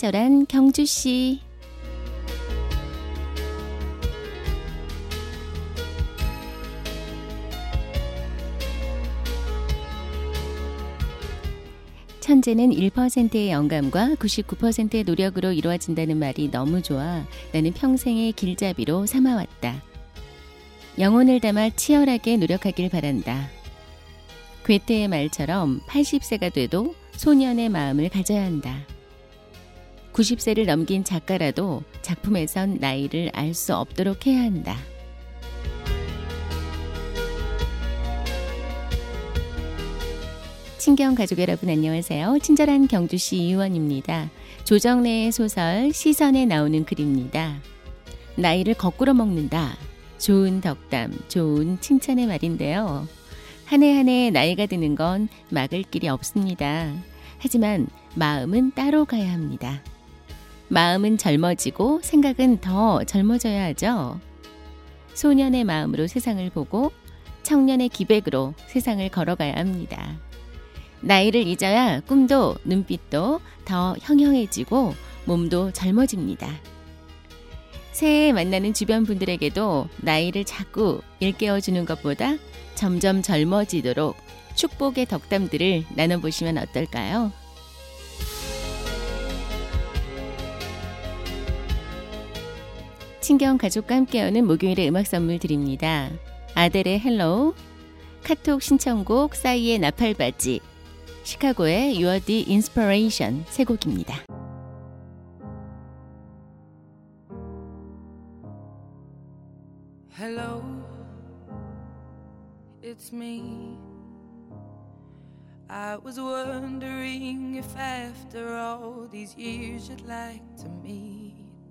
친절한 경주 씨. 천재는 1%의 영감과 99%의 노력으로 이루어진다는 말이 너무 좋아 나는 평생의 길잡이로 삼아왔다. 영혼을 담아 치열하게 노력하길 바란다. 괴테의 말처럼 80세가 돼도 소년의 마음을 가져야 한다. 90세를 넘긴 작가라도 작품에선 나이를 알 수 없도록 해야 한다. 친경 가족 여러분 안녕하세요. 친절한 경주시 이원입니다. 조정래의 소설 시선에 나오는 글입니다. 나이를 거꾸로 먹는다. 좋은 덕담, 좋은 칭찬의 말인데요. 한 해 한 해 나이가 드는 건 막을 길이 없습니다. 하지만 마음은 따로 가야 합니다. 마음은 젊어지고 생각은 더 젊어져야 하죠. 소년의 마음으로 세상을 보고 청년의 기백으로 세상을 걸어가야 합니다. 나이를 잊어야 꿈도 눈빛도 더 형형해지고 몸도 젊어집니다. 새해 만나는 주변 분들에게도 나이를 자꾸 일깨워주는 것보다 점점 젊어지도록 축복의 덕담들을 나눠보시면 어떨까요? 친경 가족과 함께하는 목요일의 음악 선물 드립니다. 아델의 Hello, 카톡 신청곡 싸이의 나팔바지, 시카고의 You're the Inspiration 세 곡입니다. Hello, it's me. I was wondering if after all these years you'd like to meet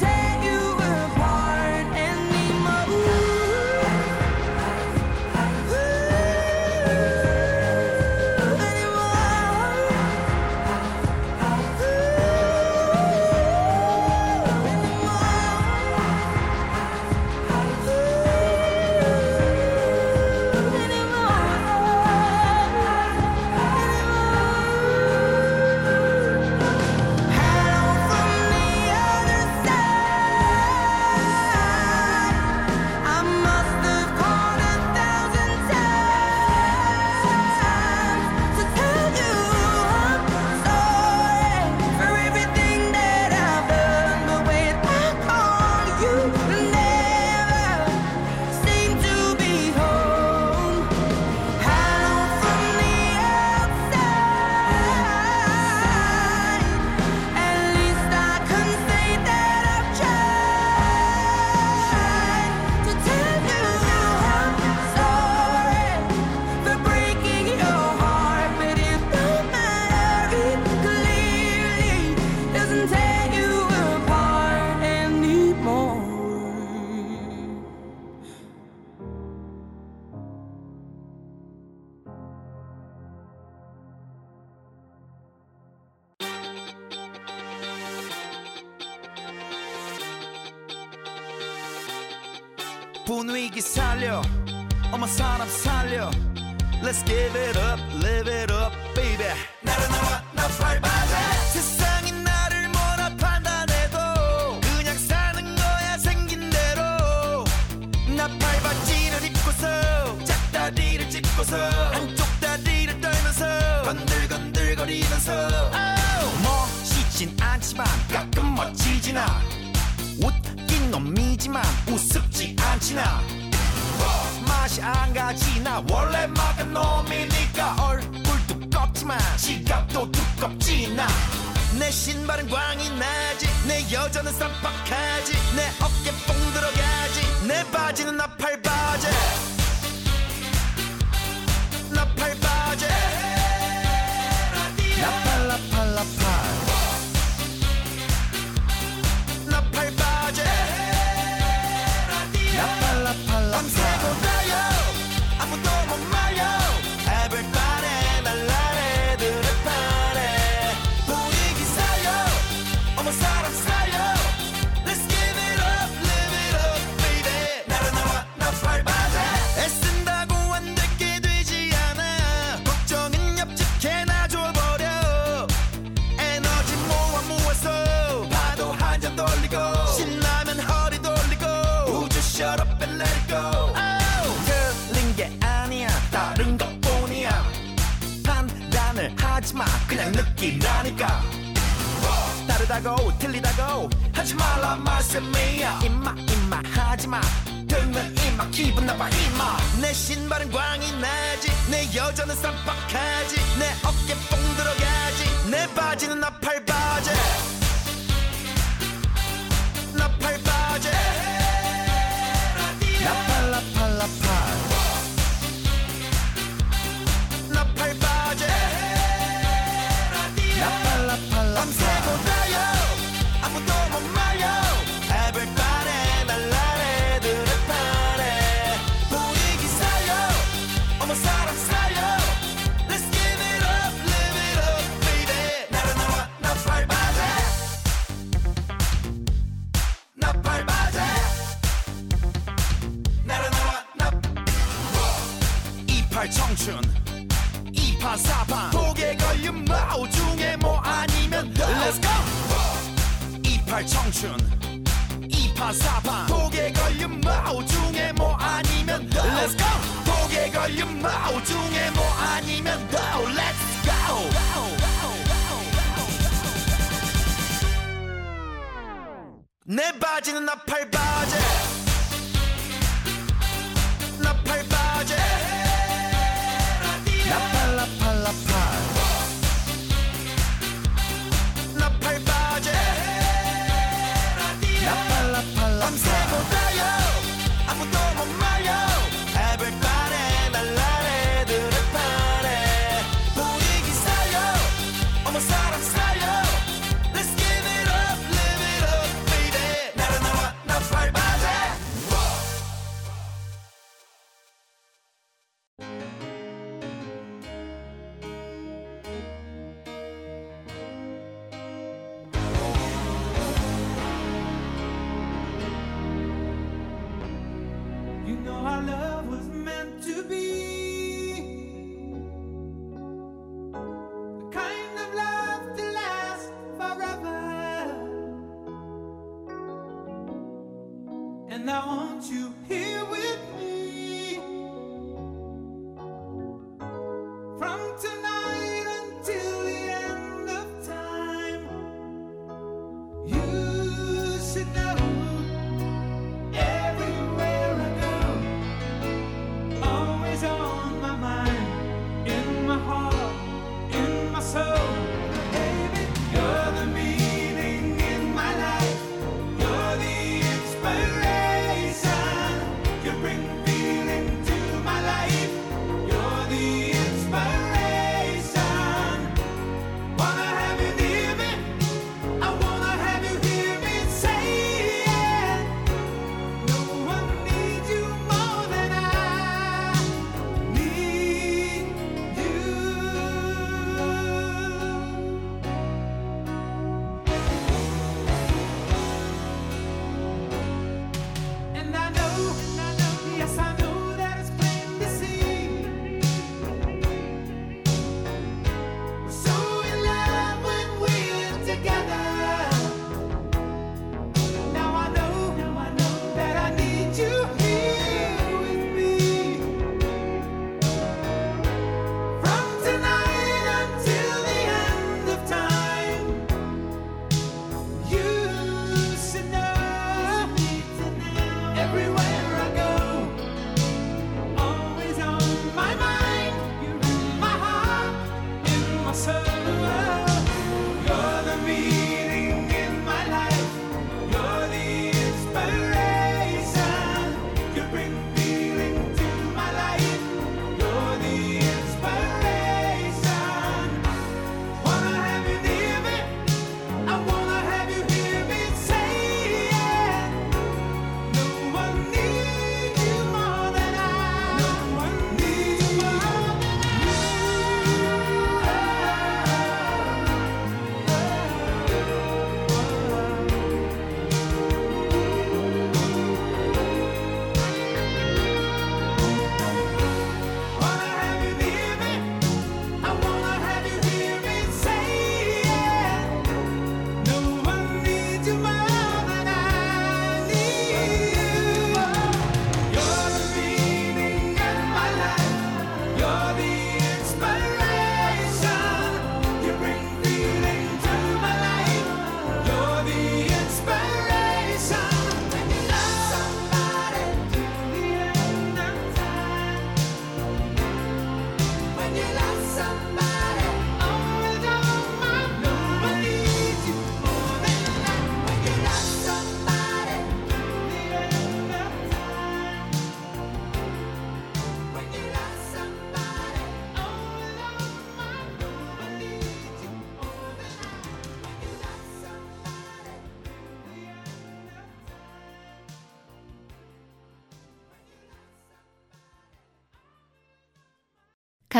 take 분위기 살려. 어머 사람 살려. Let's give it up, live it up, baby. 나른나와 나 밟아자 세상이 나를 뭐라 판단해도 그냥 사는 거야 생긴 대로. 나 밟아지를 입고서 짝다리를 짚고서 한쪽 다리를 떨면서 건들건들거리면서. Oh! 멋있진 않지만 가끔 멋지진 않아 웃긴 놈이지만 우습지 않지나. 맛이 안 가지 나. 원래 막은 놈이니까 얼굴 두껍지만 지갑도 두껍지 나 내 신발은 광이 나지. 내 여자는 쌈박하지. 내 어깨 뽕 들어가지. 내 바지는 나팔 바지. 나팔 바지. 나팔라팔라팔 나팔 판단을 하지마. 그냥 느끼라니까. 다르다고 틀리다고. 하지 말라 말씀이야. 임마 임마. 하지마. 듣는 임마. 기분 나빠 임마. 내 신발은 광이 나지. 내 여자는 쌈박하지. 내 어깨 뽕 들어가지. 내 바지는 나팔바지. 나팔바지 이팔 청춘. 이판 사판 독에 걸린 마오 중에 뭐 아니면 Let's go. 독에 걸린 마오 중에 뭐 아니면 Let's go. 내 바지는 나팔 바지 나팔바지 나 You know our love was meant to be the kind of love to last forever, and I want you.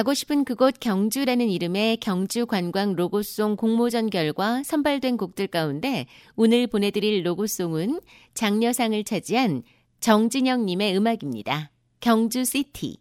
가고 싶은 그곳 경주라는 이름의 경주 관광 로고송 공모전 결과 선발된 곡들 가운데 오늘 보내드릴 로고송은 장려상을 차지한 정진영님의 음악입니다. 경주 시티.